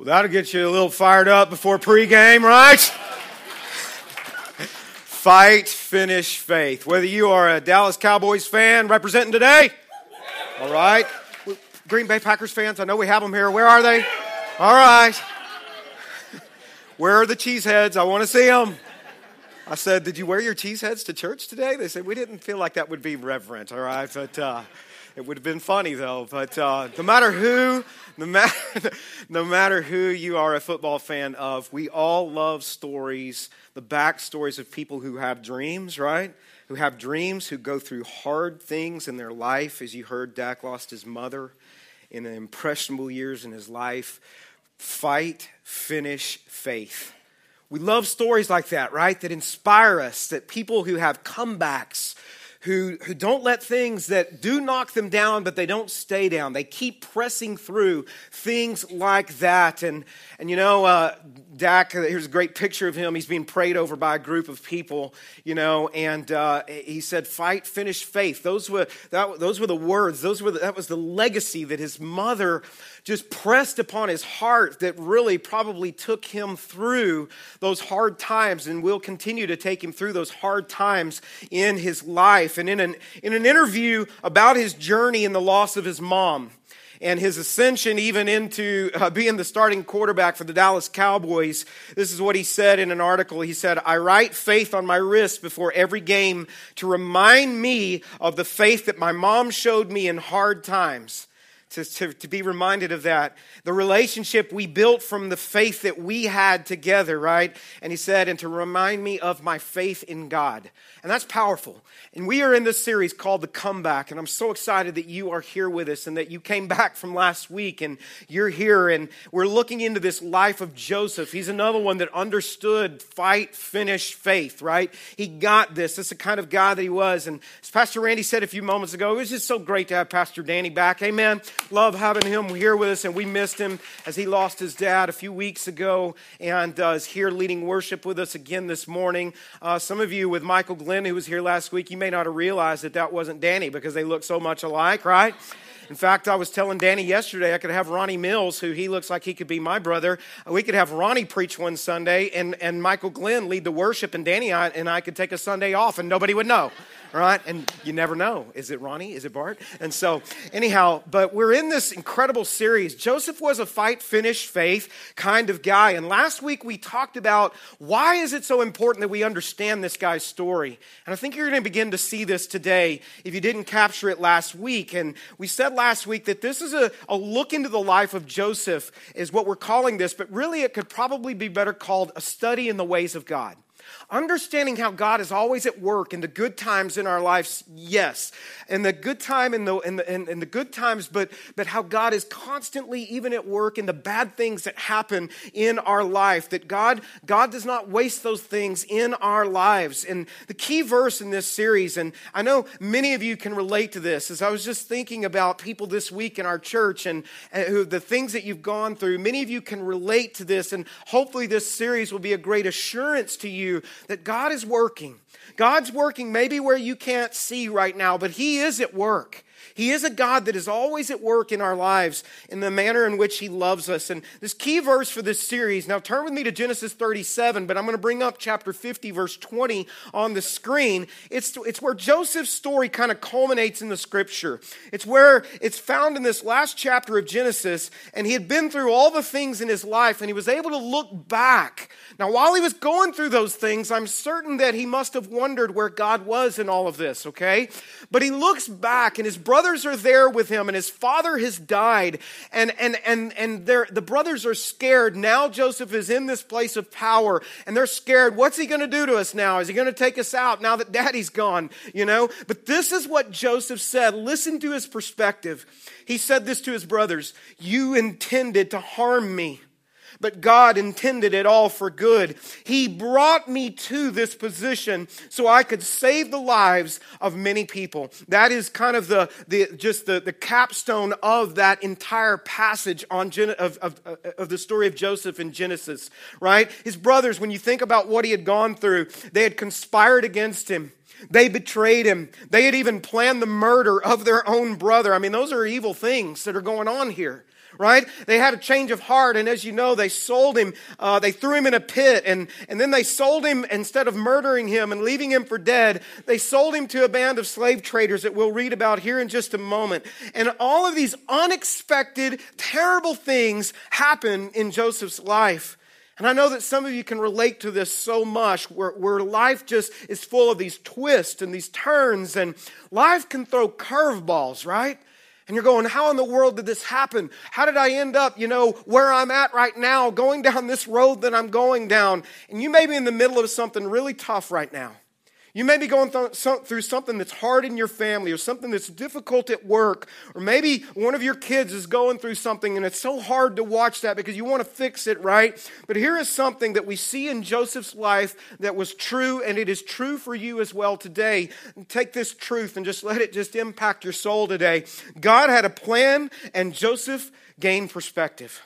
Well, that'll get you a little fired up before pregame, right? Fight, finish, faith. Whether you are a Dallas Cowboys fan representing today, all right. Green Bay Packers fans, I know we have them here. Where are they? All right. Where are the cheeseheads? I want to see them. I said, Did you wear your cheeseheads to church today? They said, We didn't feel like that would be reverent, all right? But, uh, it would have been funny though. But uh, no matter who, no matter, no matter who you are a football fan of, we all love stories, the backstories of people who have dreams, right? Who have dreams, who go through hard things in their life. As you heard, Dak lost his mother in the impressionable years in his life. Fight, finish, faith. We love stories like that, right? That inspire us, that people who have comebacks, who, who don't let things that do knock them down, but they don't stay down. They keep pressing through things like that. And, and you know, uh, Dak, uh, here's a great picture of him. He's being prayed over by a group of people, you know, and uh, he said, fight, finish, faith. Those were, that, those were the words. Those were the, that was the legacy that his mother just pressed upon his heart that really probably took him through those hard times and will continue to take him through those hard times in his life. And in an, in an interview about his journey and the loss of his mom, and his ascension even into uh, being the starting quarterback for the Dallas Cowboys. This is what he said in an article. He said, I write faith on my wrist before every game to remind me of the faith that my mom showed me in hard times to, to, to, be reminded of that. The relationship we built from the faith that we had together, right? And he said, and to remind me of my faith in God. And that's powerful. And we are in this series called The Comeback. And I'm so excited that you are here with us and that you came back from last week and you're here. And we're looking into this life of Joseph. He's another one that understood fight, finish, faith, right? He got this. This is the kind of guy that he was. And as Pastor Randy said a few moments ago, it was just so great to have Pastor Danny back. Amen. Love having him here with us. And we missed him as he lost his dad a few weeks ago and uh, is here leading worship with us again this morning. Uh, some of you with Michael Glenn, who was here last week, you may not have realized that that wasn't Danny because they look so much alike, right? In fact, I was telling Danny yesterday I could have Ronnie Mills, who he looks like he could be my brother. We could have Ronnie preach one Sunday and, and Michael Glenn lead the worship, and Danny and I could take a Sunday off and nobody would know right? And you never know. Is it Ronnie? Is it Bart? And so, anyhow, but we're in this incredible series. Joseph was a fight, finish, faith kind of guy. And last week we talked about why is it so important that we understand this guy's story. And I think you're going to begin to see this today if you didn't capture it last week. And we said last week that this is a, a look into the life of Joseph, is what we're calling this, but really it could probably be better called a study in the ways of God. Understanding how God is always at work in the good times in our lives, yes. In the good time in the, in the, the good times, but, but how God is constantly even at work in the bad things that happen in our life. That God, God does not waste those things in our lives. And the key verse in this series, and I know many of you can relate to this, as I was just thinking about people this week in our church and, and who, the things that you've gone through. Many of you can relate to this, and hopefully this series will be a great assurance to you that God is working. God's working maybe where you can't see right now, but He is at work. He is a God that is always at work in our lives in the manner in which He loves us. And this key verse for this series, now turn with me to Genesis 37, but I'm going to bring up chapter 50, verse 20 on the screen. It's, it's where Joseph's story kind of culminates in the scripture. It's where it's found in this last chapter of Genesis, and he had been through all the things in his life, and he was able to look back. Now, while he was going through those things, I'm certain that he must have wondered where God was in all of this, okay? But he looks back, and his brothers are there with him, and his father has died, and, and, and, and the brothers are scared. Now Joseph is in this place of power, and they're scared. What's he going to do to us now? Is he going to take us out now that daddy's gone? You know? But this is what Joseph said. Listen to his perspective. He said this to his brothers You intended to harm me but God intended it all for good. He brought me to this position so I could save the lives of many people. That is kind of the, the just the, the capstone of that entire passage on Gen- of, of, of the story of Joseph in Genesis, right? His brothers, when you think about what he had gone through, they had conspired against him. They betrayed him. They had even planned the murder of their own brother. I mean, those are evil things that are going on here right? They had a change of heart, and as you know, they sold him. Uh, they threw him in a pit, and, and then they sold him instead of murdering him and leaving him for dead. They sold him to a band of slave traders that we'll read about here in just a moment. And all of these unexpected, terrible things happen in Joseph's life. And I know that some of you can relate to this so much, where, where life just is full of these twists and these turns, and life can throw curveballs, right? And you're going, how in the world did this happen? How did I end up, you know, where I'm at right now, going down this road that I'm going down? And you may be in the middle of something really tough right now. You may be going through something that's hard in your family or something that's difficult at work, or maybe one of your kids is going through something and it's so hard to watch that because you want to fix it, right? But here is something that we see in Joseph's life that was true, and it is true for you as well today. Take this truth and just let it just impact your soul today. God had a plan, and Joseph gained perspective.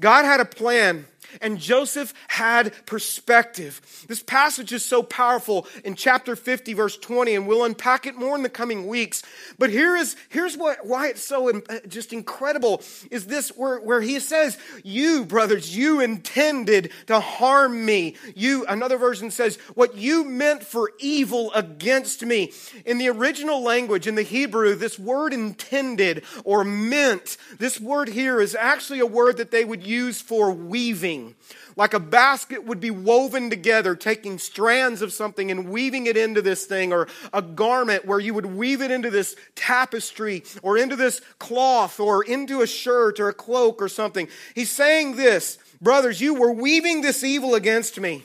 God had a plan and Joseph had perspective. This passage is so powerful in chapter 50, verse 20, and we'll unpack it more in the coming weeks. But here is, here's what, why it's so uh, just incredible is this where, where he says, You, brothers, you intended to harm me. You, another version says, What you meant for evil against me. In the original language, in the Hebrew, this word intended or meant, this word here is actually a word that they would use for weaving weaving. Like a basket would be woven together, taking strands of something and weaving it into this thing, or a garment where you would weave it into this tapestry, or into this cloth, or into a shirt, or a cloak, or something. He's saying this, brothers, you were weaving this evil against me.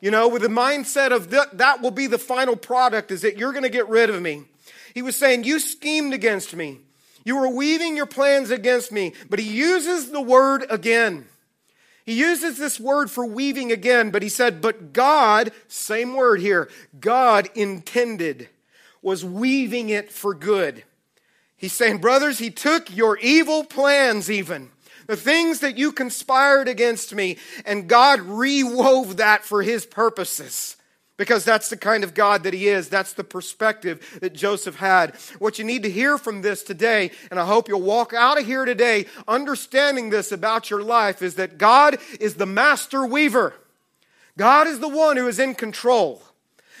You know, with the mindset of that, that will be the final product, is that you're going to get rid of me. He was saying, You schemed against me. You were weaving your plans against me. But he uses the word again. He uses this word for weaving again, but he said, but God, same word here, God intended, was weaving it for good. He's saying, brothers, he took your evil plans, even the things that you conspired against me, and God rewove that for his purposes because that's the kind of God that He is. That's the perspective that Joseph had. What you need to hear from this today, and I hope you'll walk out of here today understanding this about your life, is that God is the master weaver. God is the one who is in control.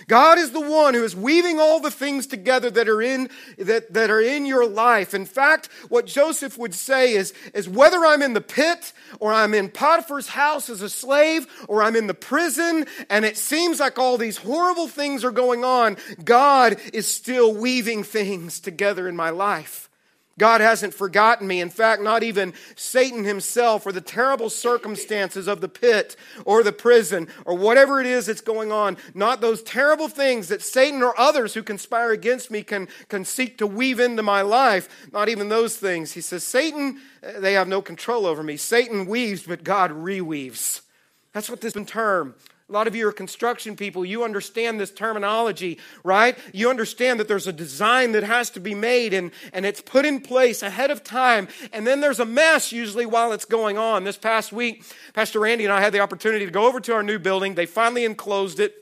God is the one who is weaving all the things together that are in, that, that are in your life. In fact, what Joseph would say is, is whether I'm in the pit or I'm in Potiphar's house as a slave or I'm in the prison and it seems like all these horrible things are going on, God is still weaving things together in my life. God hasn't forgotten me. In fact, not even Satan himself or the terrible circumstances of the pit or the prison or whatever it is that's going on, not those terrible things that Satan or others who conspire against me can, can seek to weave into my life, not even those things. He says, Satan, eh, they have no control over me. Satan weaves, but God reweaves. That's what this term a lot of you are construction people. You understand this terminology, right? You understand that there's a design that has to be made and, and it's put in place ahead of time. And then there's a mess usually while it's going on. This past week, Pastor Randy and I had the opportunity to go over to our new building. They finally enclosed it.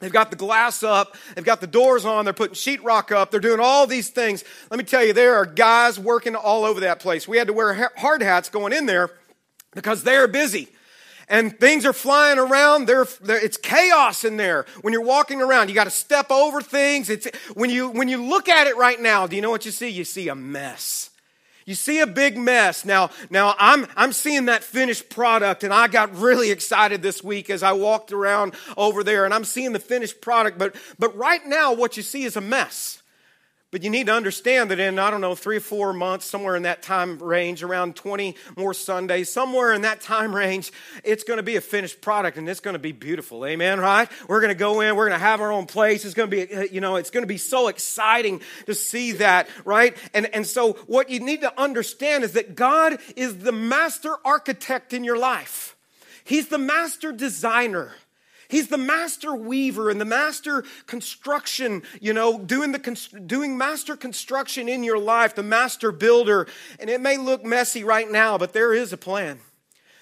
They've got the glass up. They've got the doors on. They're putting sheetrock up. They're doing all these things. Let me tell you, there are guys working all over that place. We had to wear hard hats going in there because they're busy and things are flying around. There, it's chaos in there when you're walking around. You got to step over things. It's, when, you, when you look at it right now, do you know what you see? You see a mess. You see a big mess. Now, now I'm, I'm seeing that finished product, and I got really excited this week as I walked around over there, and I'm seeing the finished product. But, but right now, what you see is a mess. But you need to understand that in, I don't know, three or four months, somewhere in that time range, around 20 more Sundays, somewhere in that time range, it's going to be a finished product and it's going to be beautiful. Amen, right? We're going to go in, we're going to have our own place. It's going to be, uh, you know, it's going to be so exciting to see that, right? And, and so what you need to understand is that God is the master architect in your life. He's the master designer. He's the master weaver and the master construction, you know, doing the doing master construction in your life, the master builder. And it may look messy right now, but there is a plan.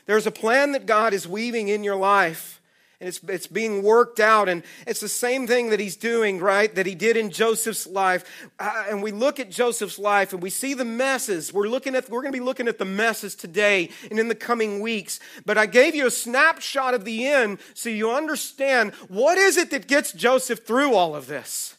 There's a plan that God is weaving in your life. And it's, it's being worked out. And it's the same thing that he's doing, right, that he did in Joseph's life. Uh, and we look at Joseph's life and we see the messes. We're looking at, we're going to be looking at the messes today and in the coming weeks. But I gave you a snapshot of the end so you understand what is it that gets Joseph through all of this?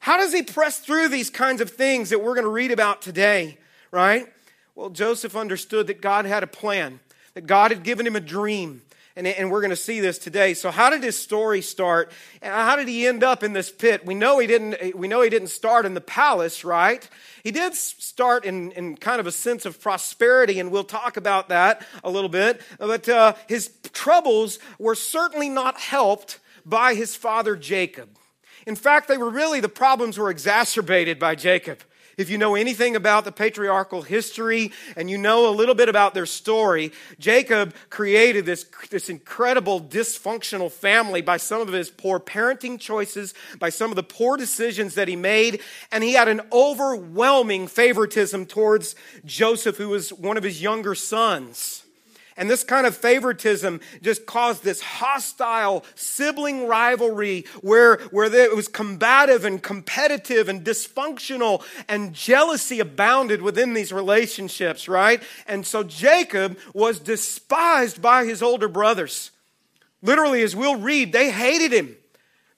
How does he press through these kinds of things that we're going to read about today, right? Well, Joseph understood that God had a plan, that God had given him a dream, and, and we're going to see this today. So, how did his story start? How did he end up in this pit? We know he didn't. We know he didn't start in the palace, right? He did start in, in kind of a sense of prosperity, and we'll talk about that a little bit. But uh, his troubles were certainly not helped by his father Jacob. In fact, they were really the problems were exacerbated by Jacob. If you know anything about the patriarchal history and you know a little bit about their story, Jacob created this, this incredible dysfunctional family by some of his poor parenting choices, by some of the poor decisions that he made, and he had an overwhelming favoritism towards Joseph, who was one of his younger sons. And this kind of favoritism just caused this hostile sibling rivalry where, where it was combative and competitive and dysfunctional and jealousy abounded within these relationships, right? And so Jacob was despised by his older brothers. Literally, as we'll read, they hated him.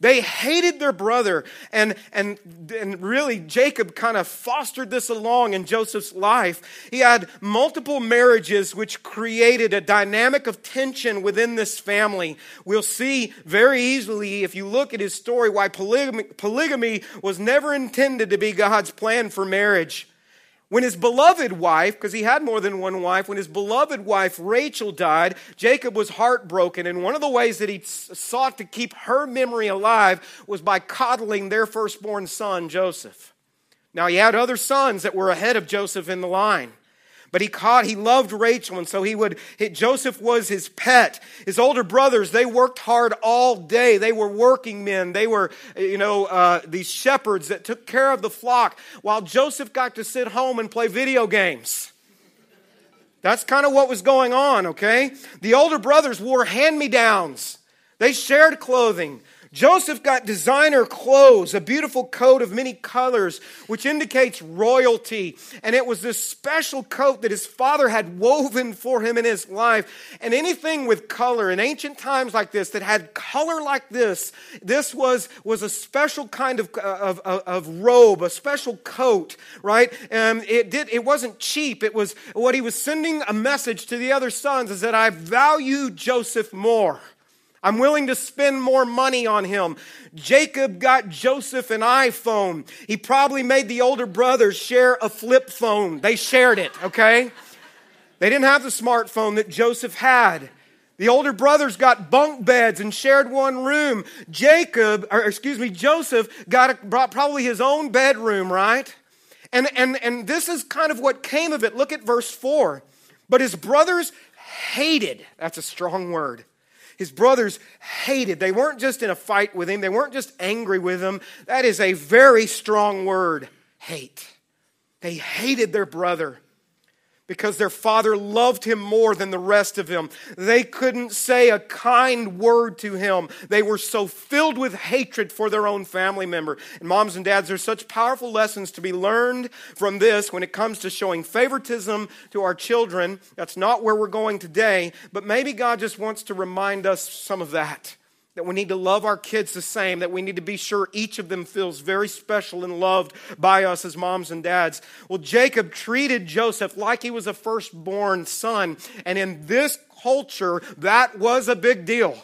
They hated their brother. And, and, and really, Jacob kind of fostered this along in Joseph's life. He had multiple marriages, which created a dynamic of tension within this family. We'll see very easily, if you look at his story, why polygamy, polygamy was never intended to be God's plan for marriage. When his beloved wife, because he had more than one wife, when his beloved wife Rachel died, Jacob was heartbroken. And one of the ways that he sought to keep her memory alive was by coddling their firstborn son, Joseph. Now, he had other sons that were ahead of Joseph in the line. But he caught, he loved Rachel, and so he would, Joseph was his pet. His older brothers, they worked hard all day. They were working men. They were, you know, uh, these shepherds that took care of the flock, while Joseph got to sit home and play video games. That's kind of what was going on, okay? The older brothers wore hand me downs, they shared clothing. Joseph got designer clothes, a beautiful coat of many colors, which indicates royalty. And it was this special coat that his father had woven for him in his life. And anything with color in ancient times like this that had color like this, this was, was a special kind of, uh, of, of, of robe, a special coat, right? And it, did, it wasn't cheap. It was what he was sending a message to the other sons is that I value Joseph more. I'm willing to spend more money on him. Jacob got Joseph an iPhone. He probably made the older brothers share a flip phone. They shared it, okay? They didn't have the smartphone that Joseph had. The older brothers got bunk beds and shared one room. Jacob, or excuse me, Joseph got a, brought probably his own bedroom, right? And, and, and this is kind of what came of it. Look at verse 4. But his brothers hated, that's a strong word his brothers hated. They weren't just in a fight with him, they weren't just angry with him. That is a very strong word hate. They hated their brother because their father loved him more than the rest of them. They couldn't say a kind word to him. They were so filled with hatred for their own family member. And moms and dads, there's such powerful lessons to be learned from this when it comes to showing favoritism to our children. That's not where we're going today, but maybe God just wants to remind us some of that that we need to love our kids the same, that we need to be sure each of them feels very special and loved by us as moms and dads. Well, Jacob treated Joseph like he was a firstborn son, and in this culture, that was a big deal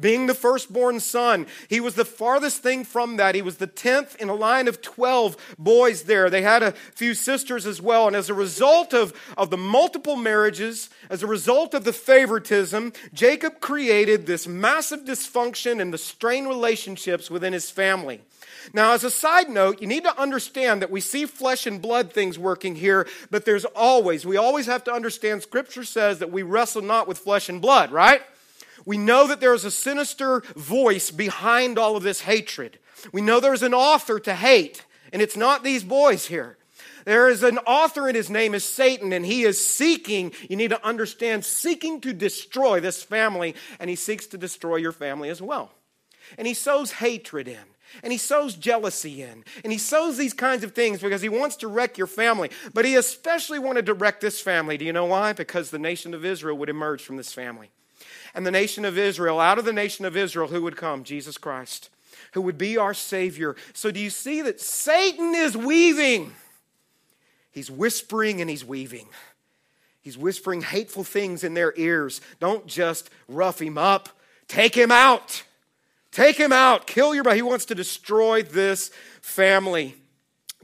being the firstborn son. He was the farthest thing from that. He was the 10th in a line of 12 boys there. They had a few sisters as well. And as a result of, of the multiple marriages, as a result of the favoritism, Jacob created this massive dysfunction and the strained relationships within his family. Now, as a side note, you need to understand that we see flesh and blood things working here, but there's always, we always have to understand Scripture says that we wrestle not with flesh and blood, right? We know that there is a sinister voice behind all of this hatred. We know there's an author to hate, and it's not these boys here. There is an author, and his name is Satan, and he is seeking, you need to understand, seeking to destroy this family, and he seeks to destroy your family as well. And he sows hatred in. And he sows jealousy in. And he sows these kinds of things because he wants to wreck your family. But he especially wanted to wreck this family. Do you know why? Because the nation of Israel would emerge from this family. And the nation of Israel, out of the nation of Israel, who would come? Jesus Christ, who would be our Savior. So do you see that Satan is weaving? He's whispering and he's weaving. He's whispering hateful things in their ears. Don't just rough him up, take him out. Take him out. Kill your brother. He wants to destroy this family.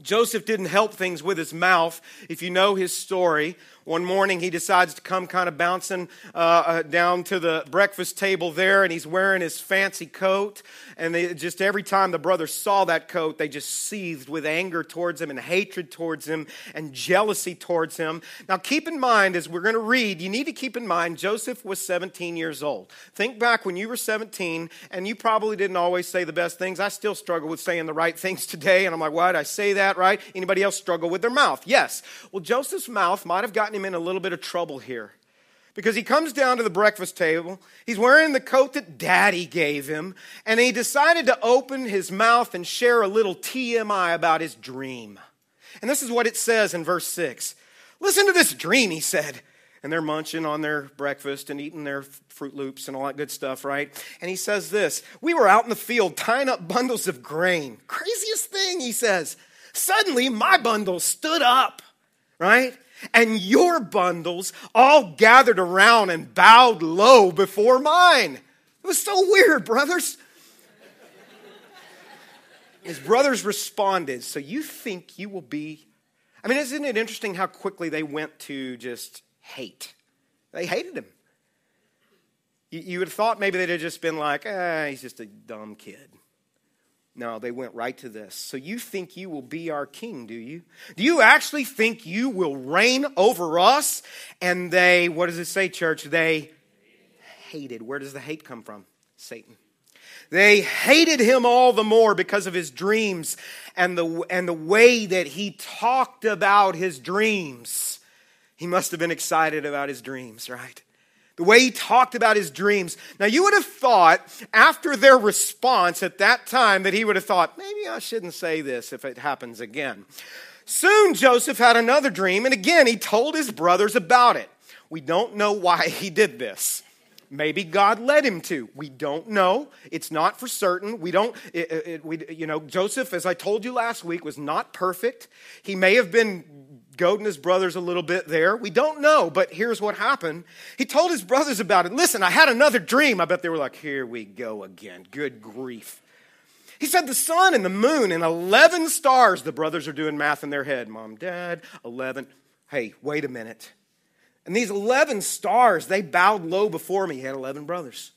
Joseph didn't help things with his mouth. If you know his story, one morning he decides to come kind of bouncing uh, uh, down to the breakfast table there, and he's wearing his fancy coat. And they, just every time the brothers saw that coat, they just seethed with anger towards him and hatred towards him and jealousy towards him. Now, keep in mind, as we're going to read, you need to keep in mind Joseph was 17 years old. Think back when you were 17, and you probably didn't always say the best things. I still struggle with saying the right things today, and I'm like, why did I say that, right? Anybody else struggle with their mouth? Yes. Well, Joseph's mouth might have gotten him in a little bit of trouble here. Because he comes down to the breakfast table, he's wearing the coat that daddy gave him, and he decided to open his mouth and share a little TMI about his dream. And this is what it says in verse 6. Listen to this dream, he said. And they're munching on their breakfast and eating their Froot Loops and all that good stuff, right? And he says this We were out in the field tying up bundles of grain. Craziest thing, he says. Suddenly, my bundle stood up, right? And your bundles all gathered around and bowed low before mine. It was so weird, brothers. His brothers responded, So you think you will be. I mean, isn't it interesting how quickly they went to just hate? They hated him. You, would have thought maybe they'd have just been like, eh, he's just a dumb kid. No, they went right to this. So you think you will be our king, do you? Do you actually think you will reign over us? And they, what does it say, church? They hated. Where does the hate come from? Satan. They hated him all the more because of his dreams and the, and the way that he talked about his dreams. He must have been excited about his dreams, right? The way he talked about his dreams. Now, you would have thought after their response at that time that he would have thought, maybe I shouldn't say this if it happens again. Soon, Joseph had another dream, and again, he told his brothers about it. We don't know why he did this. Maybe God led him to. We don't know. It's not for certain. We don't, it, it, we, you know, Joseph, as I told you last week, was not perfect. He may have been goading his brothers a little bit there. We don't know, but here's what happened. He told his brothers about it. Listen, I had another dream. I bet they were like, here we go again. Good grief. He said the sun and the moon and 11 stars. The brothers are doing math in their head. Mom, dad, 11. Hey, wait a minute. And these 11 stars, they bowed low before me. He had 11 brothers.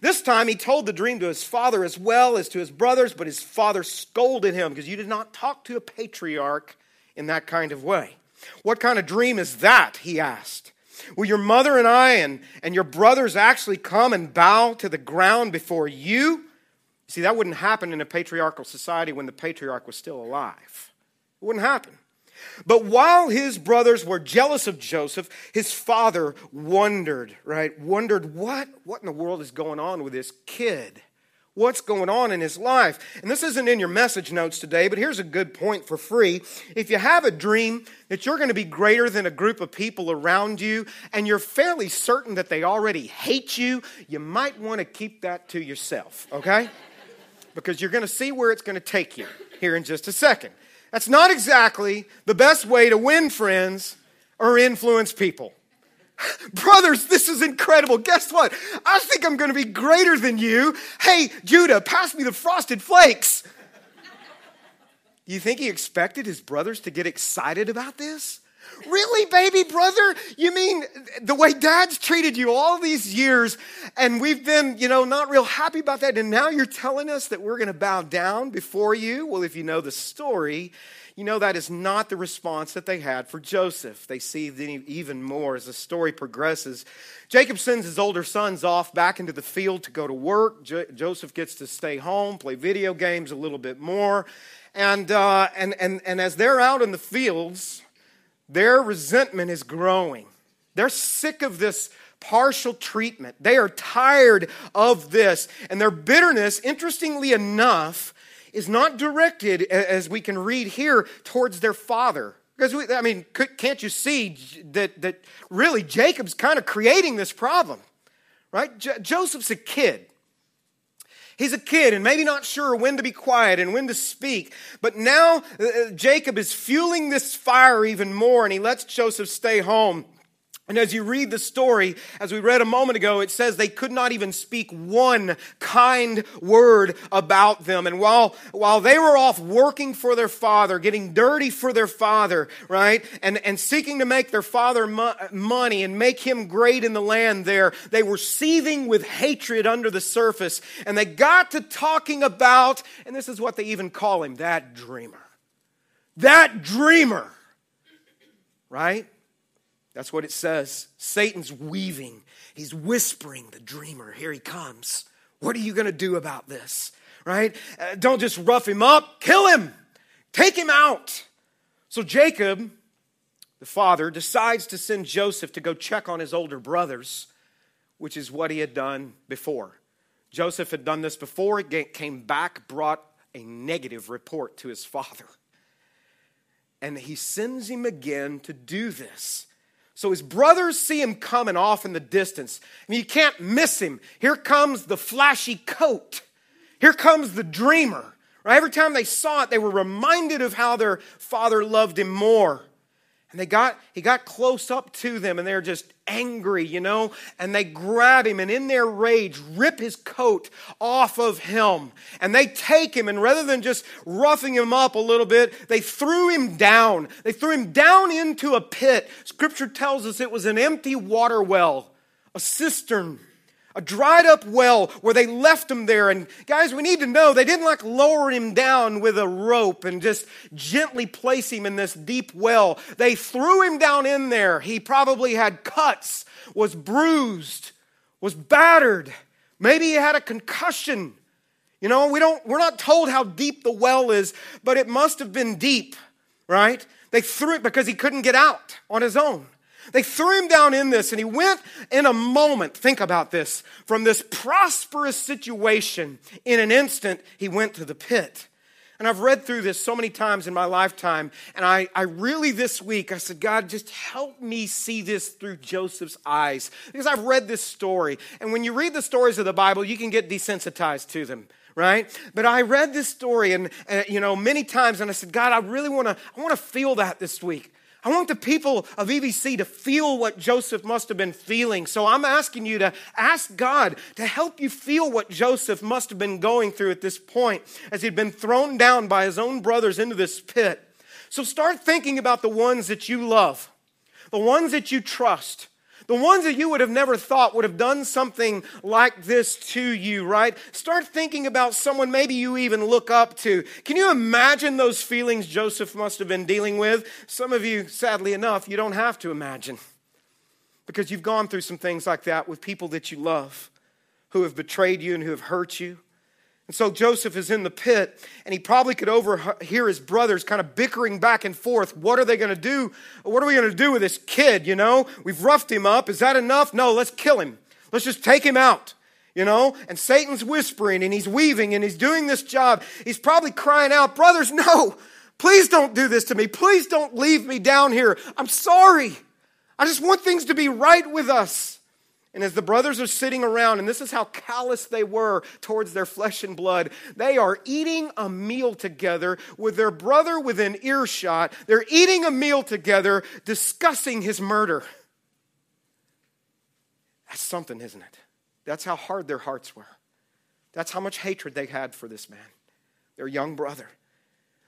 This time he told the dream to his father as well as to his brothers, but his father scolded him because you did not talk to a patriarch in that kind of way. What kind of dream is that? He asked. Will your mother and I and, and your brothers actually come and bow to the ground before you? See, that wouldn't happen in a patriarchal society when the patriarch was still alive. It wouldn't happen. But while his brothers were jealous of Joseph, his father wondered, right? Wondered what, what in the world is going on with this kid? What's going on in his life. And this isn't in your message notes today, but here's a good point for free. If you have a dream that you're going to be greater than a group of people around you, and you're fairly certain that they already hate you, you might want to keep that to yourself, okay? Because you're going to see where it's going to take you here in just a second. That's not exactly the best way to win friends or influence people. Brothers, this is incredible. Guess what? I think I'm going to be greater than you. Hey, Judah, pass me the frosted flakes. You think he expected his brothers to get excited about this? Really, baby brother? You mean the way dad's treated you all these years, and we've been, you know, not real happy about that, and now you're telling us that we're going to bow down before you? Well, if you know the story, you know, that is not the response that they had for Joseph. They see even more as the story progresses. Jacob sends his older sons off back into the field to go to work. Jo- Joseph gets to stay home, play video games a little bit more. And, uh, and, and, and as they're out in the fields, their resentment is growing. They're sick of this partial treatment. They are tired of this. And their bitterness, interestingly enough, is not directed, as we can read here, towards their father. Because, we, I mean, can't you see that, that really Jacob's kind of creating this problem, right? J- Joseph's a kid. He's a kid and maybe not sure when to be quiet and when to speak. But now uh, uh Jacob is fueling this fire even more and he lets Joseph stay home. And as you read the story, as we read a moment ago, it says they could not even speak one kind word about them. And while, while they were off working for their father, getting dirty for their father, right? And, and seeking to make their father mo- money and make him great in the land there, they were seething with hatred under the surface. And they got to talking about, and this is what they even call him, that dreamer. That dreamer, right? That's what it says. Satan's weaving, he's whispering the dreamer. Here he comes. What are you going to do about this? Right? Uh, don't just rough him up, kill him, take him out. So Jacob, the father, decides to send Joseph to go check on his older brothers, which is what he had done before. Joseph had done this before, he came back, brought a negative report to his father. And he sends him again to do this. So his brothers see him coming off in the distance. Mean, you can't miss him. Here comes the flashy coat. Here comes the dreamer. Right? Every time they saw it, they were reminded of how their father loved him more. And they got, he got close up to them and they're just angry, you know, and they grab him and in their rage rip his coat off of him. And they take him and rather than just roughing him up a little bit, they threw him down. They threw him down into a pit. Scripture tells us it was an empty water well, a cistern a dried up well where they left him there. And guys, we need to know they didn't like lower him down with a rope and just gently place him in this deep well. They threw him down in there. He probably had cuts, was bruised, was battered. Maybe he had a concussion. You know, we don't, we're not told how deep the well is, but it must have been deep, right? They threw it because he couldn't get out on his own. They threw him down in this, and he went in a moment. Think about this. From this prosperous situation, in an instant, he went to the pit. And I've read through this so many times in my lifetime, and I, I really this week, I said, God, just help me see this through Joseph's eyes. Because I've read this story, and when you read the stories of the Bible, you can get desensitized to them right but i read this story and, and, you know many times and i said god i really want to i want to feel that this week I want the people of EVC to feel what Joseph must have been feeling. So I'm asking you to ask God to help you feel what Joseph must have been going through at this point as he'd been thrown down by his own brothers into this pit. So start thinking about the ones that you love, the ones that you trust the ones that you would have never thought would have done something like this to you, right? Start thinking about someone maybe you even look up to. Can you imagine those feelings Joseph must have been dealing with? Some of you, sadly enough, you don't have to imagine because you've gone through some things like that with people that you love who have betrayed you and who have hurt you. And so Joseph is in the pit, and he probably could overhear his brothers kind of bickering back and forth. What are they going to do? What are we going to do with this kid? You know, we've roughed him up. Is that enough? No, let's kill him. Let's just take him out. You know, and Satan's whispering and he's weaving and he's doing this job. He's probably crying out, Brothers, no, please don't do this to me. Please don't leave me down here. I'm sorry. I just want things to be right with us. And as the brothers are sitting around, and this is how callous they were towards their flesh and blood, they are eating a meal together with their brother within earshot. They're eating a meal together, discussing his murder. That's something, isn't it? That's how hard their hearts were. That's how much hatred they had for this man, their young brother.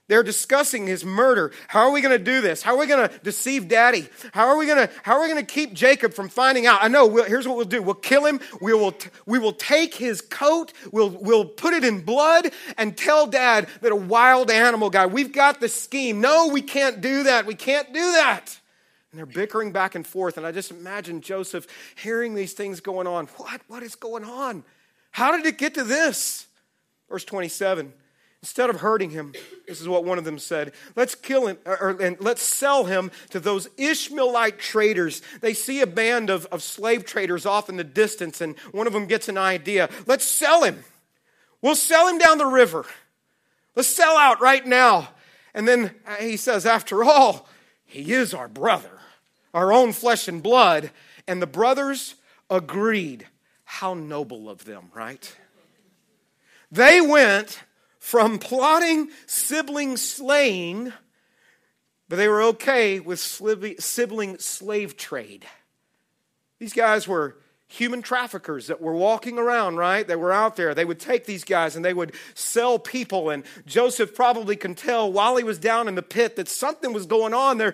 They're discussing his murder. How are we going to do this? How are we going to deceive daddy? How are we going to how are we going to keep Jacob from finding out? I know. We'll, here's what we'll do. We'll kill him. We will we will take his coat. We'll we'll put it in blood and tell dad that a wild animal guy. We've got the scheme. No, we can't do that. We can't do that. And they're bickering back and forth. And I just imagine Joseph hearing these things going on. What? What is going on? How did it get to this? Verse 27. Instead of hurting him, this is what one of them said. Let's kill him, or, and let's sell him to those Ishmaelite traders. They see a band of, of slave traders off in the distance, and one of them gets an idea. Let's sell him. We'll sell him down the river. Let's sell out right now. And then uh, he says, after all, he is our brother, our own flesh and blood. And the brothers agreed. How noble of them, right? They went from plotting sibling slaying, but they were okay with sibling slave trade. These guys were human traffickers that were walking around, right? They were out there. They would take these guys and they would sell people. And Joseph probably can tell while he was down in the pit that something was going on there.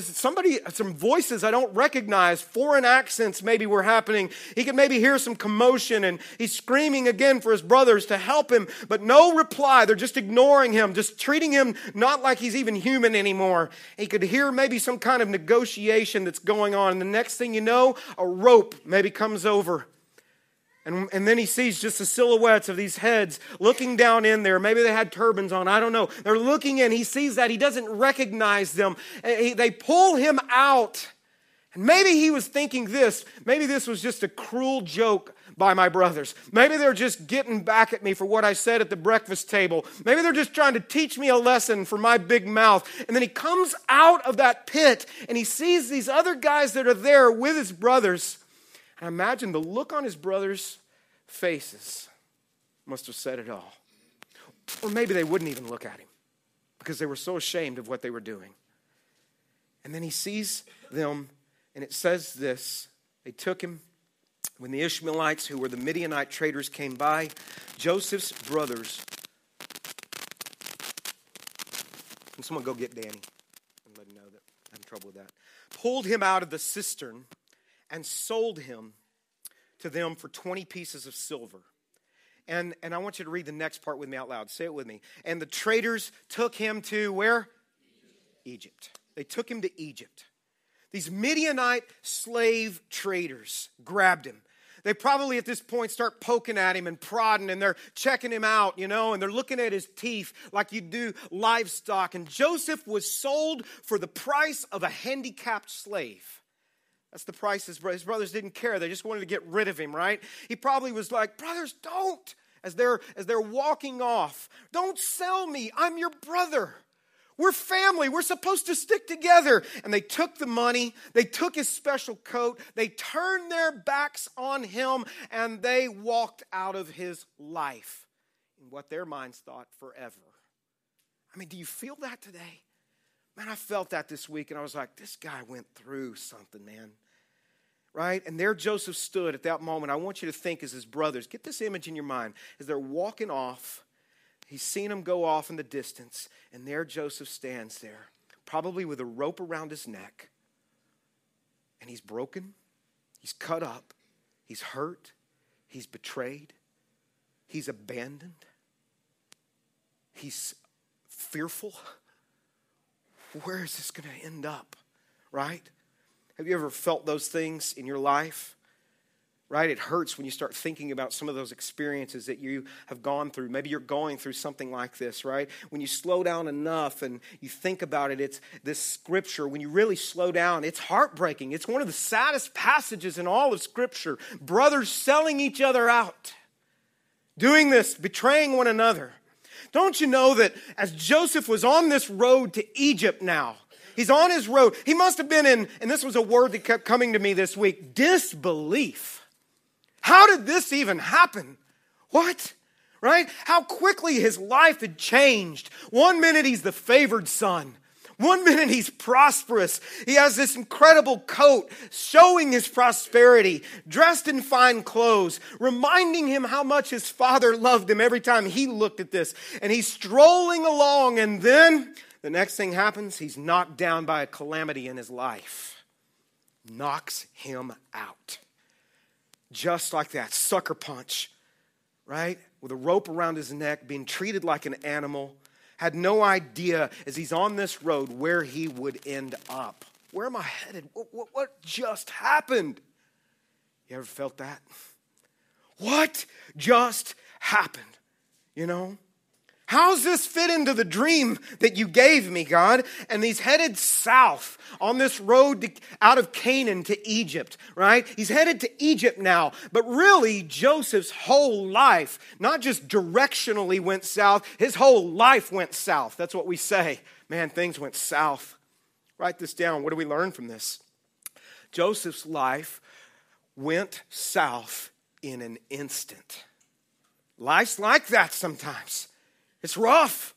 Somebody, some voices I don't recognize, foreign accents maybe were happening. He could maybe hear some commotion and he's screaming again for his brothers to help him, but no reply. They're just ignoring him, just treating him not like he's even human anymore. He could hear maybe some kind of negotiation that's going on. And the next thing you know, a rope maybe comes over. And, and then he sees just the silhouettes of these heads looking down in there. Maybe they had turbans on. I don't know. They're looking in. He sees that. He doesn't recognize them. Eh, eh, they pull him out. And maybe he was thinking this. Maybe this was just a cruel joke by my brothers. Maybe they're just getting back at me for what I said at the breakfast table. Maybe they're just trying to teach me a lesson for my big mouth. And then he comes out of that pit and he sees these other guys that are there with his brothers. I imagine the look on his brothers' faces must have said it all. Or maybe they wouldn't even look at him because they were so ashamed of what they were doing. And then he sees them, and it says this they took him. When the Ishmaelites, who were the Midianite traders, came by, Joseph's brothers. Can someone go get Danny and let him know that I'm in trouble with that? Pulled him out of the cistern and sold him to them for 20 pieces of silver. And, and I want you to read the next part with me out loud. Say it with me. And the traders took him to where? Egypt. They took him to Egypt. These Midianite slave traders grabbed him. They probably at this point start poking at him and prodding and they're checking him out, you know, and they're looking at his teeth like you do livestock. And Joseph was sold for the price of a handicapped slave. That's the price his, his brothers didn't care. They just wanted to get rid of him, right? He probably was like, Brothers, don't. As they're, as they're walking off, don't sell me. I'm your brother. We're family. We're supposed to stick together. And they took the money, they took his special coat, they turned their backs on him, and they walked out of his life in what their minds thought forever. I mean, do you feel that today? Man, I felt that this week, and I was like, this guy went through something, man right? And there Joseph stood at that moment. I want you to think as his brothers. Get this image in your mind. As they're walking off, he's seen them go off in the distance, and there Joseph stands there, probably with a rope around his neck. And he's broken, he's cut up, he's hurt, he's betrayed, he's abandoned, he's fearful. Where is this going to end up, right? Have you ever felt those things in your life? Right? It hurts when you start thinking about some of those experiences that you have gone through. Maybe you're going through something like this, right? When you slow down enough and you think about it, it's this scripture. When you really slow down, it's heartbreaking. It's one of the saddest passages in all of scripture. Brothers selling each other out, doing this, betraying one another. Don't you know that as Joseph was on this road to Egypt now, He's on his road. He must have been in, and this was a word that kept coming to me this week disbelief. How did this even happen? What? Right? How quickly his life had changed. One minute he's the favored son. One minute he's prosperous. He has this incredible coat showing his prosperity, dressed in fine clothes, reminding him how much his father loved him every time he looked at this. And he's strolling along, and then the next thing happens, he's knocked down by a calamity in his life. Knocks him out. Just like that, sucker punch, right? With a rope around his neck, being treated like an animal. Had no idea as he's on this road where he would end up. Where am I headed? What, what, what just happened? You ever felt that? What just happened? You know? How's this fit into the dream that you gave me, God? And he's headed south on this road to, out of Canaan to Egypt, right? He's headed to Egypt now. But really, Joseph's whole life, not just directionally went south, his whole life went south. That's what we say. Man, things went south. Write this down. What do we learn from this? Joseph's life went south in an instant. Life's like that sometimes. It's rough.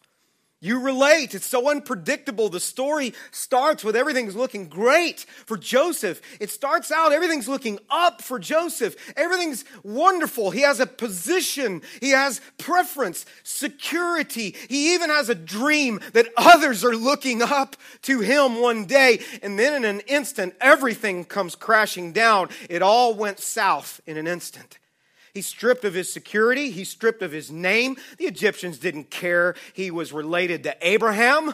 You relate. It's so unpredictable. The story starts with everything's looking great for Joseph. It starts out, everything's looking up for Joseph. Everything's wonderful. He has a position, he has preference, security. He even has a dream that others are looking up to him one day. And then in an instant, everything comes crashing down. It all went south in an instant. He's stripped of his security. He's stripped of his name. The Egyptians didn't care he was related to Abraham.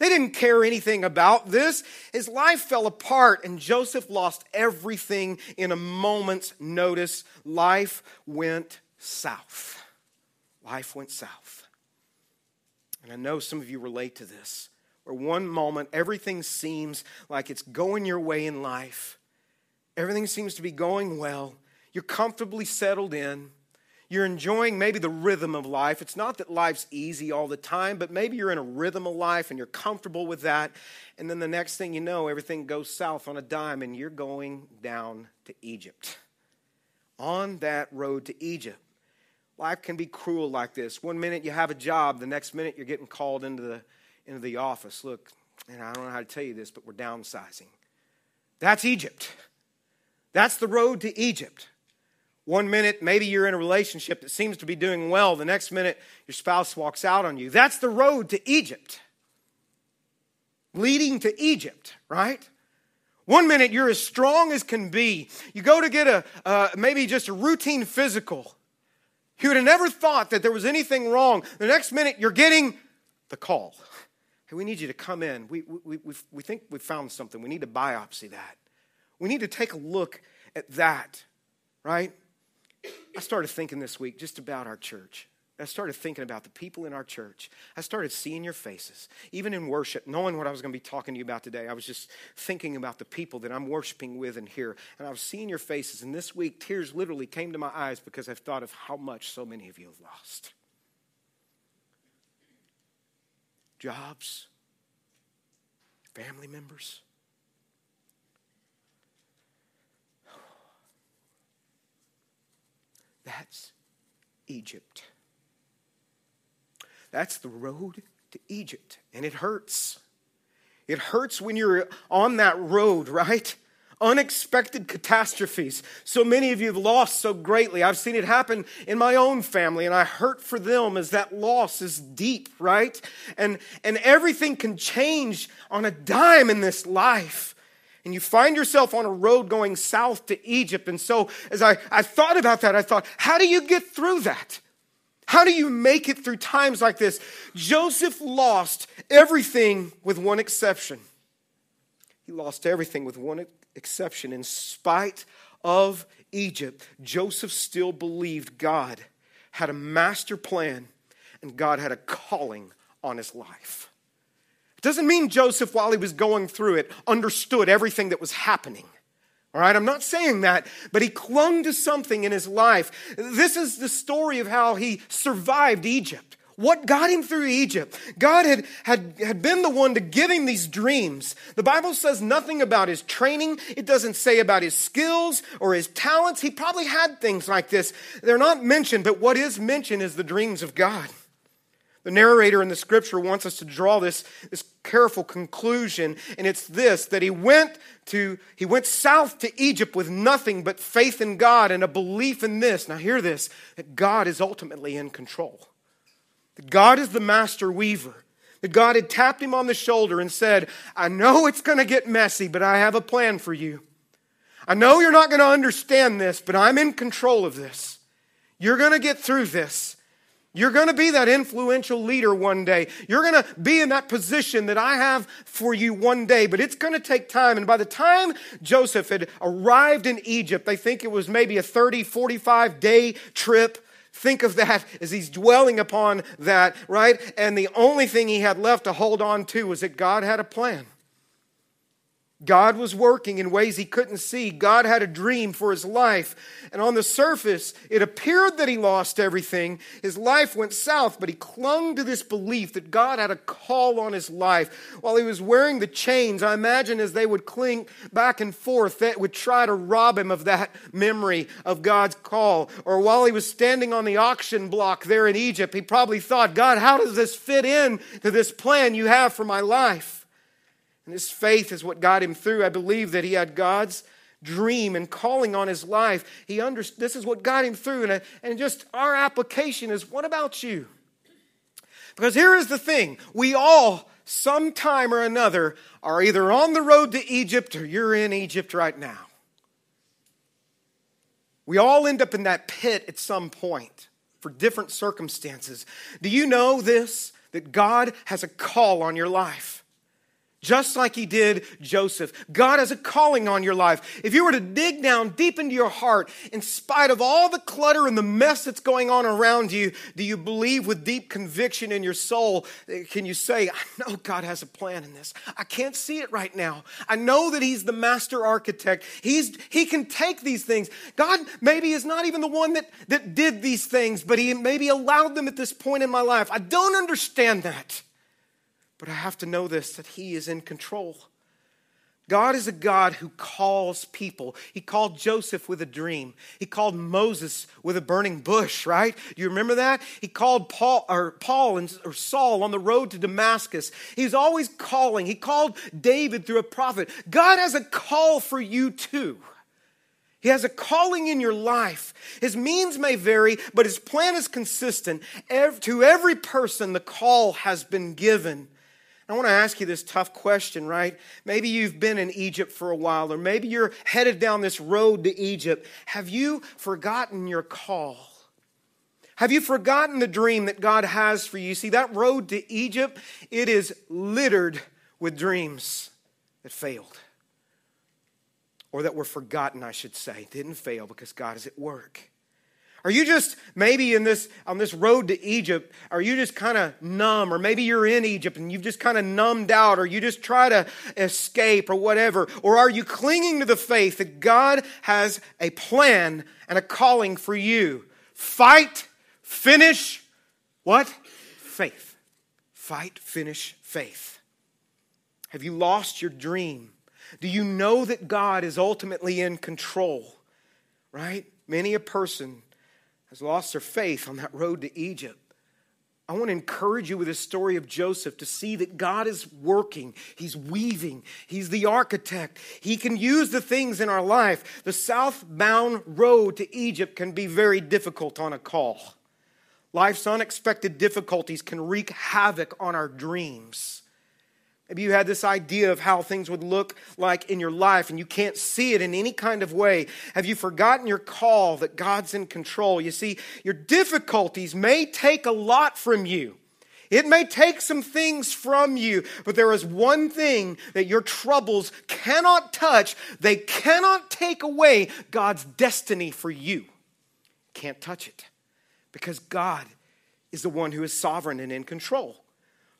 They didn't care anything about this. His life fell apart, and Joseph lost everything in a moment's notice. Life went south. Life went south. And I know some of you relate to this, where one moment everything seems like it's going your way in life, everything seems to be going well, you're comfortably settled in. You're enjoying maybe the rhythm of life. It's not that life's easy all the time, but maybe you're in a rhythm of life and you're comfortable with that. And then the next thing you know, everything goes south on a dime and you're going down to Egypt. On that road to Egypt. Life can be cruel like this. One minute you have a job, the next minute you're getting called into the, into the office. Look, and I don't know how to tell you this, but we're downsizing. That's Egypt. That's the road to Egypt. One minute, maybe you're in a relationship that seems to be doing well. The next minute, your spouse walks out on you. That's the road to Egypt, leading to Egypt, right? One minute, you're as strong as can be. You go to get a uh, maybe just a routine physical. You would have never thought that there was anything wrong. The next minute, you're getting the call. Hey, we need you to come in. We, we, we, we think we found something. We need to biopsy that. We need to take a look at that, right? I started thinking this week just about our church. I started thinking about the people in our church. I started seeing your faces, even in worship, knowing what I was going to be talking to you about today. I was just thinking about the people that I'm worshiping with and here. And I was seeing your faces. And this week, tears literally came to my eyes because I've thought of how much so many of you have lost jobs, family members, That's Egypt. That's the road to Egypt. And it hurts. It hurts when you're on that road, right? Unexpected catastrophes. So many of you have lost so greatly. I've seen it happen in my own family, and I hurt for them as that loss is deep, right? And, and everything can change on a dime in this life and you find yourself on a road going south to Egypt. And so, as I, I thought about that, I thought, how do you get through that? How do you make it through times like this? Joseph lost everything with one exception. He lost everything with one exception. In spite of Egypt, Joseph still believed God had a master plan and God had a calling on his life. Doesn't mean Joseph, while he was going through it, understood everything that was happening. All right, I'm not saying that, but he clung to something in his life. This is the story of how he survived Egypt. What got him through Egypt? God had, had, had been the one to give him these dreams. The Bible says nothing about his training. It doesn't say about his skills or his talents. He probably had things like this. They're not mentioned, but what is mentioned is the dreams of God. The narrator in the scripture wants us to draw this, this careful conclusion, and it's this that he went to he went south to Egypt with nothing but faith in God and a belief in this. Now hear this that God is ultimately in control. That God is the master weaver. That God had tapped him on the shoulder and said, I know it's going to get messy, but I have a plan for you. I know you're not going to understand this, but I'm in control of this. You're going to get through this. You're going to be that influential leader one day. You're going to be in that position that I have for you one day, but it's going to take time. And by the time Joseph had arrived in Egypt, they think it was maybe a 30, 45 day trip think of that as he's dwelling upon that, right? And the only thing he had left to hold on to was that God had a plan. God was working in ways he couldn't see. God had a dream for his life. And on the surface, it appeared that he lost everything. His life went south, but he clung to this belief that God had a call on his life. While he was wearing the chains, I imagine as they would cling back and forth, that would try to rob him of that memory of God's call. Or while he was standing on the auction block there in Egypt, he probably thought, God, how does this fit in to this plan you have for my life? And his faith is what got him through. I believe that he had God's dream and calling on his life. He under, this is what got him through. And, uh, and just our application is what about you? Because here is the thing we all, sometime or another, are either on the road to Egypt or you're in Egypt right now. We all end up in that pit at some point for different circumstances. Do you know this? That God has a call on your life just like he did Joseph. God has a calling on your life. If you were to dig down deep into your heart, in spite of all the clutter and the mess that's going on around you, do you believe with deep conviction in your soul? Eh, can you say, I know God has a plan in this? I can't see it right now. I know that He's the master architect. He's, he can take these things. God maybe is not even the one that, that did these things, but He maybe allowed them at this point in my life. I don't understand that. But I have to know this that He is in control. God is a God who calls people. He called Joseph with a dream. He called Moses with a burning bush, right? Do you remember that? He called Paul or Paul and or Saul on the road to Damascus. He's always calling. He called David through a prophet. God has a call for you too. He has a calling in your life. His means may vary, but his plan is consistent. To every person, the call has been given. I want to ask you this tough question, right? Maybe you've been in Egypt for a while, or maybe you're headed down this road to Egypt. Have you forgotten your call? Have you forgotten the dream that God has for you? See, that road to Egypt, it is littered with dreams that failed. Or that were forgotten, I should say. Didn't fail because God is at work. Are you just maybe in this on this road to Egypt, are you just kind of numb or maybe you're in Egypt and you've just kind of numbed out or you just try to escape or whatever? Or are you clinging to the faith that God has a plan and a calling for you? Fight, finish what? Faith. Fight, finish faith. Have you lost your dream? Do you know that God is ultimately in control? Right? Many a person has lost their faith on that road to Egypt. I want to encourage you with the story of Joseph to see that God is working. He's weaving. He's the architect. He can use the things in our life. The southbound road to Egypt can be very difficult on a call. Life's unexpected difficulties can wreak havoc on our dreams. Maybe you had this idea of how things would look like in your life and you can't see it in any kind of way. Have you forgotten your call that God's in control? You see, your difficulties may take a lot from you. It may take some things from you, but there is one thing that your troubles cannot touch. They cannot take away God's destiny for you. Can't touch it because God is the one who is sovereign and in control.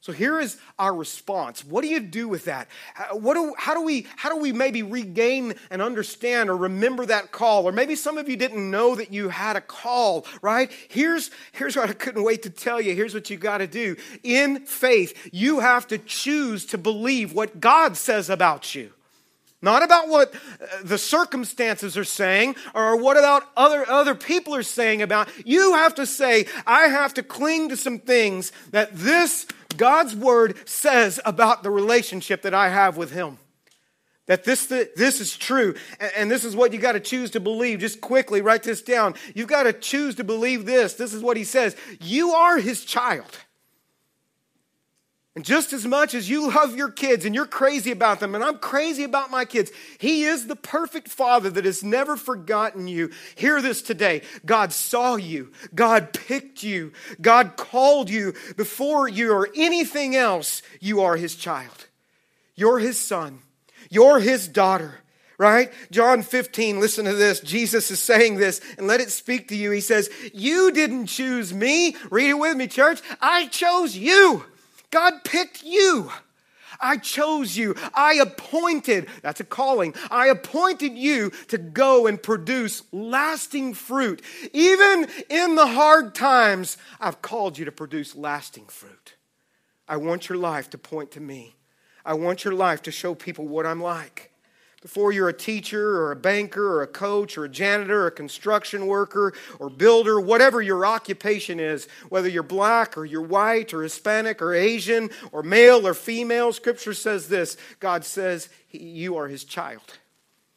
So here is our response. What do you do with that? What do, how, do we, how do we maybe regain and understand or remember that call? Or maybe some of you didn't know that you had a call, right? Here's, here's what I couldn't wait to tell you. Here's what you got to do. In faith, you have to choose to believe what God says about you. Not about what uh, the circumstances are saying or what about other, other people are saying about. You have to say, I have to cling to some things that this God's word says about the relationship that I have with Him. That this, this is true. And this is what you got to choose to believe. Just quickly write this down. You've got to choose to believe this. This is what He says You are His child. And just as much as you love your kids and you're crazy about them, and I'm crazy about my kids, He is the perfect Father that has never forgotten you. Hear this today God saw you, God picked you, God called you before you or anything else. You are His child, you're His son, you're His daughter. right? John 15, listen to this. Jesus is saying this, and let it speak to you. He says, You didn't choose me. Read it with me, church. I chose you. God picked you. I chose you. I appointed, that's a calling. I appointed you to go and produce lasting fruit. Even in the hard times, I've called you to produce lasting fruit. I want your life to point to me. I want your life to show people what I'm like. Before you're a teacher or a banker or a coach or a janitor or a construction worker or builder, whatever your occupation is, whether you're black or you're white or Hispanic or Asian or male or female, Scripture says this God says, You are His child.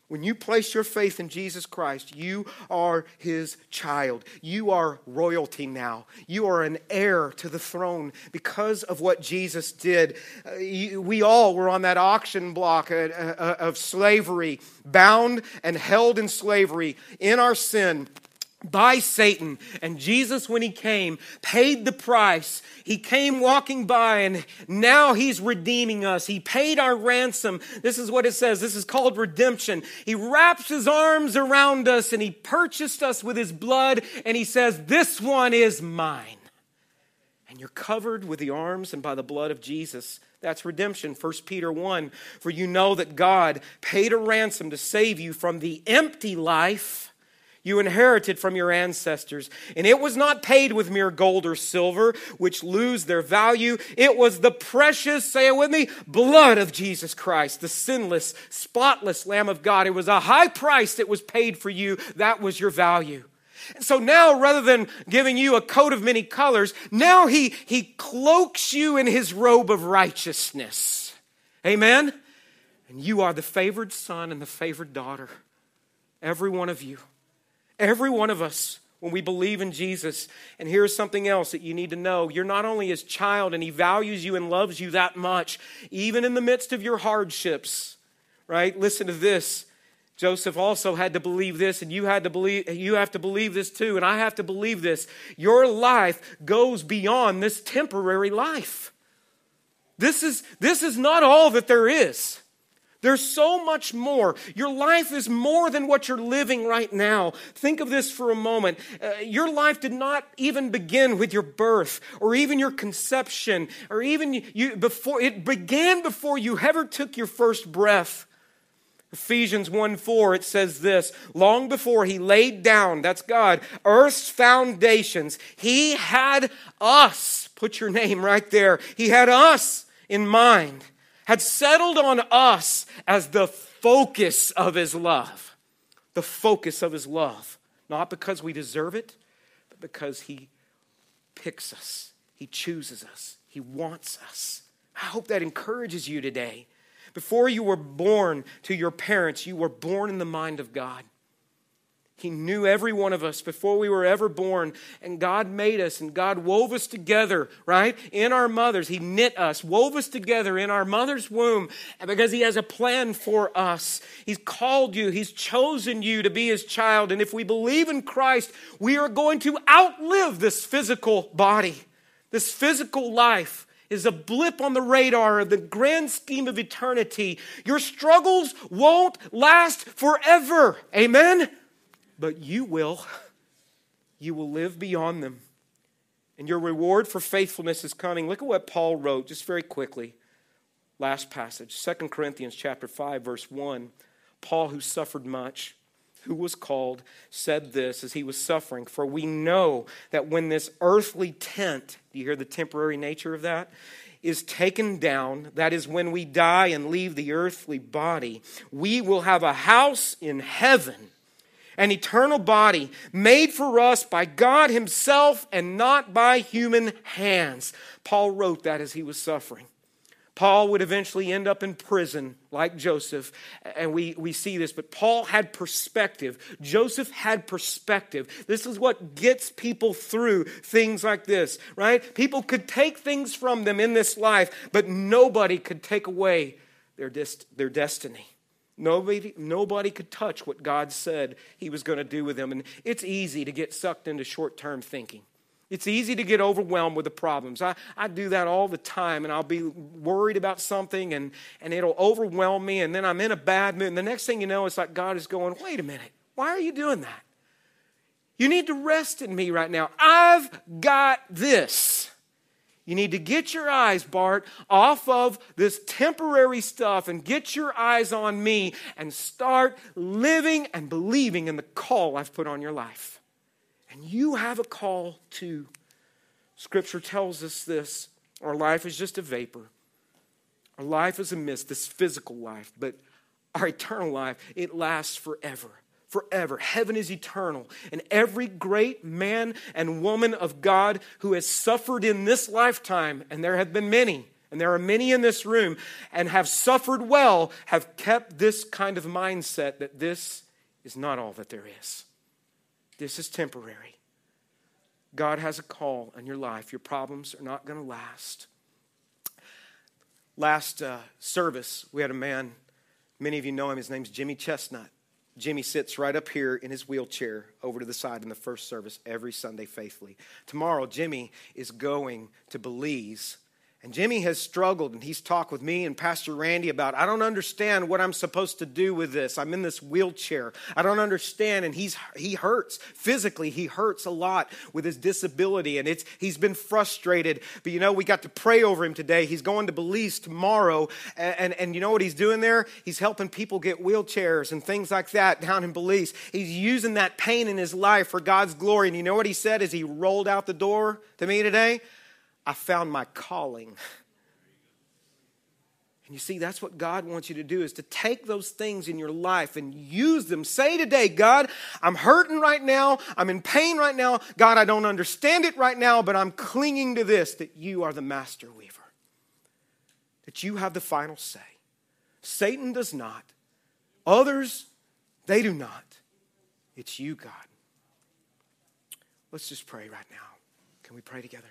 When you place your faith in Jesus Christ, you are his child. You are royalty now. You are an heir to the throne because of what Jesus did. Uh, we all were on that auction block uh, uh, of slavery, bound and held in slavery in our sin by Satan. And Jesus, when he came, paid the price. He came walking by, and now he's redeeming us. He paid our ransom. This is what it says. This is called redemption. He wraps his arms around us, and he purchased us with his blood, and he says, This one is mine. And you're covered with the arms and by the blood of Jesus. That's redemption. 1 Peter 1 For you know that God paid a ransom to save you from the empty life you inherited from your ancestors. And it was not paid with mere gold or silver, which lose their value. It was the precious, say it with me, blood of Jesus Christ, the sinless, spotless Lamb of God. It was a high price that was paid for you. That was your value. And so now, rather than giving you a coat of many colors, now he, he cloaks you in his robe of righteousness. Amen? And you are the favored son and the favored daughter. Every one of you. Every one of us, when we believe in Jesus. And here's something else that you need to know you're not only his child, and he values you and loves you that much, even in the midst of your hardships, right? Listen to this. Joseph also had to believe this, and you had to believe you have to believe this too, and I have to believe this. Your life goes beyond this temporary life. This is, this is not all that there is. There's so much more. Your life is more than what you're living right now. Think of this for a moment. Uh, your life did not even begin with your birth or even your conception or even you before it began before you ever took your first breath. Ephesians 1 4, it says this Long before he laid down, that's God, earth's foundations, he had us, put your name right there, he had us in mind had settled on us as the focus of his love. The focus of his love. Not because we deserve it, but because he picks us, he chooses us, he wants us. I hope that encourages you today. Before you were born to your parents, you were born in the mind of God. He knew every one of us before we were ever born, and God made us, and God wove us together, right? In our mothers. He knit us, wove us together in our mother's womb, because He has a plan for us. He's called you, He's chosen you to be His child, and if we believe in Christ, we are going to outlive this physical body, this physical life is a blip on the radar of the grand scheme of eternity. Your struggles won't last forever. Amen? But you will. You will live beyond them. And your reward for faithfulness is coming. Look at what Paul wrote just very quickly. Last passage, 2 Corinthians chapter 5 verse 1. Paul who suffered much, who was called, said this as he was suffering, for we know that when this earthly tent, do you hear the temporary nature of that? is taken down, that is, when we die and leave the earthly body, we will have a house in heaven an eternal body made for us by God Himself and not by human hands. Paul wrote that as he was suffering. Paul would eventually end up in prison like Joseph, and we, we see this, but Paul had perspective. Joseph had perspective. This is what gets people through things like this, right? People could take things from them in this life, but nobody could take away their, their destiny. Nobody, nobody could touch what God said He was going to do with them. And it's easy to get sucked into short term thinking. It's easy to get overwhelmed with the problems. I, I do that all the time, and I'll be worried about something, and, and it'll overwhelm me, and then I'm in a bad mood. And the next thing you know, it's like God is going, wait a minute, why are you doing that? You need to rest in me right now. I've got this. You need to get your eyes, Bart, off of this temporary stuff and get your eyes on me and start living and believing in the call I've put on your life. And you have a call too. Scripture tells us this our life is just a vapor. Our life is a mist, this physical life, but our eternal life, it lasts forever forever. Heaven is eternal. And every great man and woman of God who has suffered in this lifetime, and there have been many, and there are many in this room, and have suffered well, have kept this kind of mindset that this is not all that there is. This is temporary. God has a call in your life. Your problems are not going to last. Last uh, service, we had a man, many of you know him, his name's Jimmy Chestnut. Jimmy sits right up here in his wheelchair over to the side in the first service every Sunday faithfully. Tomorrow, Jimmy is going to Belize and Jimmy has struggled, and he's talked with me and Pastor Randy about, I don't understand what I'm supposed to do with this. I'm in this wheelchair. I don't understand. And he's, he hurts. Physically, he hurts a lot with his disability, and it's, he's been frustrated. But you know, we got to pray over him today. He's going to Belize tomorrow, and, and, and you know what he's doing there? He's helping people get wheelchairs and things like that down in Belize. He's using that pain in his life for God's glory. And you know what he said as he rolled out the door to me today? I found my calling. And you see, that's what God wants you to do is to take those things in your life and use them. Say today, God, I'm hurting right now. I'm in pain right now. God, I don't understand it right now, but I'm clinging to this that you are the master weaver, that you have the final say. Satan does not. Others, they do not. It's you, God. Let's just pray right now. Can we pray together?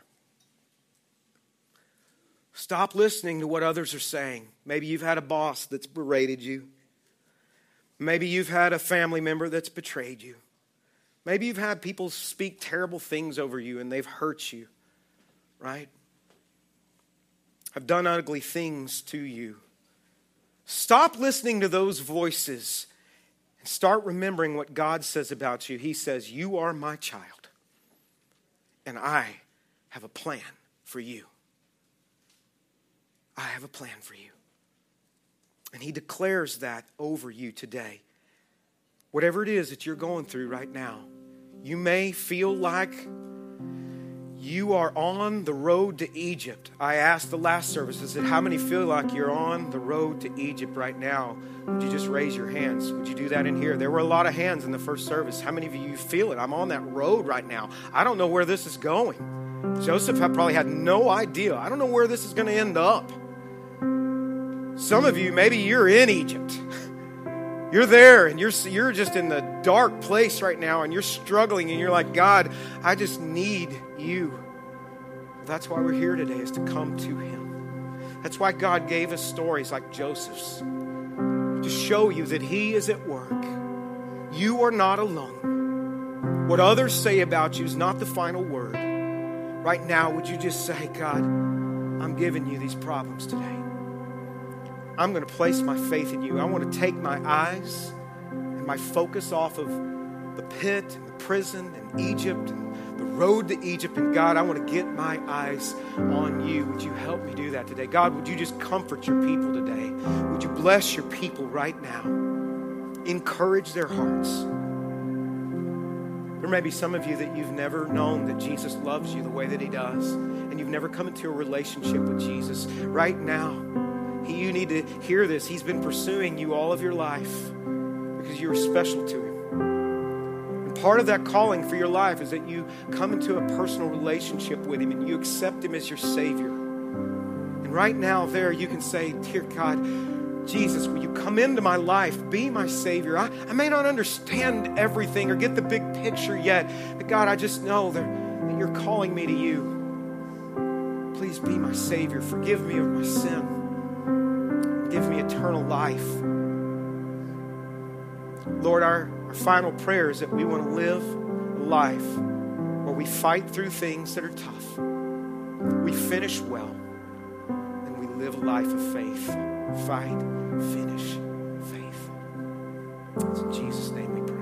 Stop listening to what others are saying. Maybe you've had a boss that's berated you. Maybe you've had a family member that's betrayed you. Maybe you've had people speak terrible things over you and they've hurt you, right? Have done ugly things to you. Stop listening to those voices and start remembering what God says about you. He says, You are my child, and I have a plan for you. I have a plan for you. And he declares that over you today. Whatever it is that you're going through right now, you may feel like you are on the road to Egypt. I asked the last service, I said, How many feel like you're on the road to Egypt right now? Would you just raise your hands? Would you do that in here? There were a lot of hands in the first service. How many of you feel it? I'm on that road right now. I don't know where this is going. Joseph probably had no idea. I don't know where this is going to end up. Some of you, maybe you're in Egypt. You're there and you're, you're just in the dark place right now and you're struggling and you're like, God, I just need you. That's why we're here today, is to come to Him. That's why God gave us stories like Joseph's to show you that He is at work. You are not alone. What others say about you is not the final word. Right now, would you just say, God, I'm giving you these problems today? I'm going to place my faith in you. I want to take my eyes and my focus off of the pit and the prison and Egypt and the road to Egypt. And God, I want to get my eyes on you. Would you help me do that today? God, would you just comfort your people today? Would you bless your people right now? Encourage their hearts. There may be some of you that you've never known that Jesus loves you the way that he does, and you've never come into a relationship with Jesus. Right now, you need to hear this. He's been pursuing you all of your life because you are special to him. And part of that calling for your life is that you come into a personal relationship with him and you accept him as your Savior. And right now, there, you can say, Dear God, Jesus, will you come into my life? Be my Savior. I, I may not understand everything or get the big picture yet, but God, I just know that, that you're calling me to you. Please be my Savior. Forgive me of my sin give me eternal life. Lord, our, our final prayer is that we want to live a life where we fight through things that are tough. We finish well, and we live a life of faith. Fight, finish, faith. It's in Jesus' name we pray.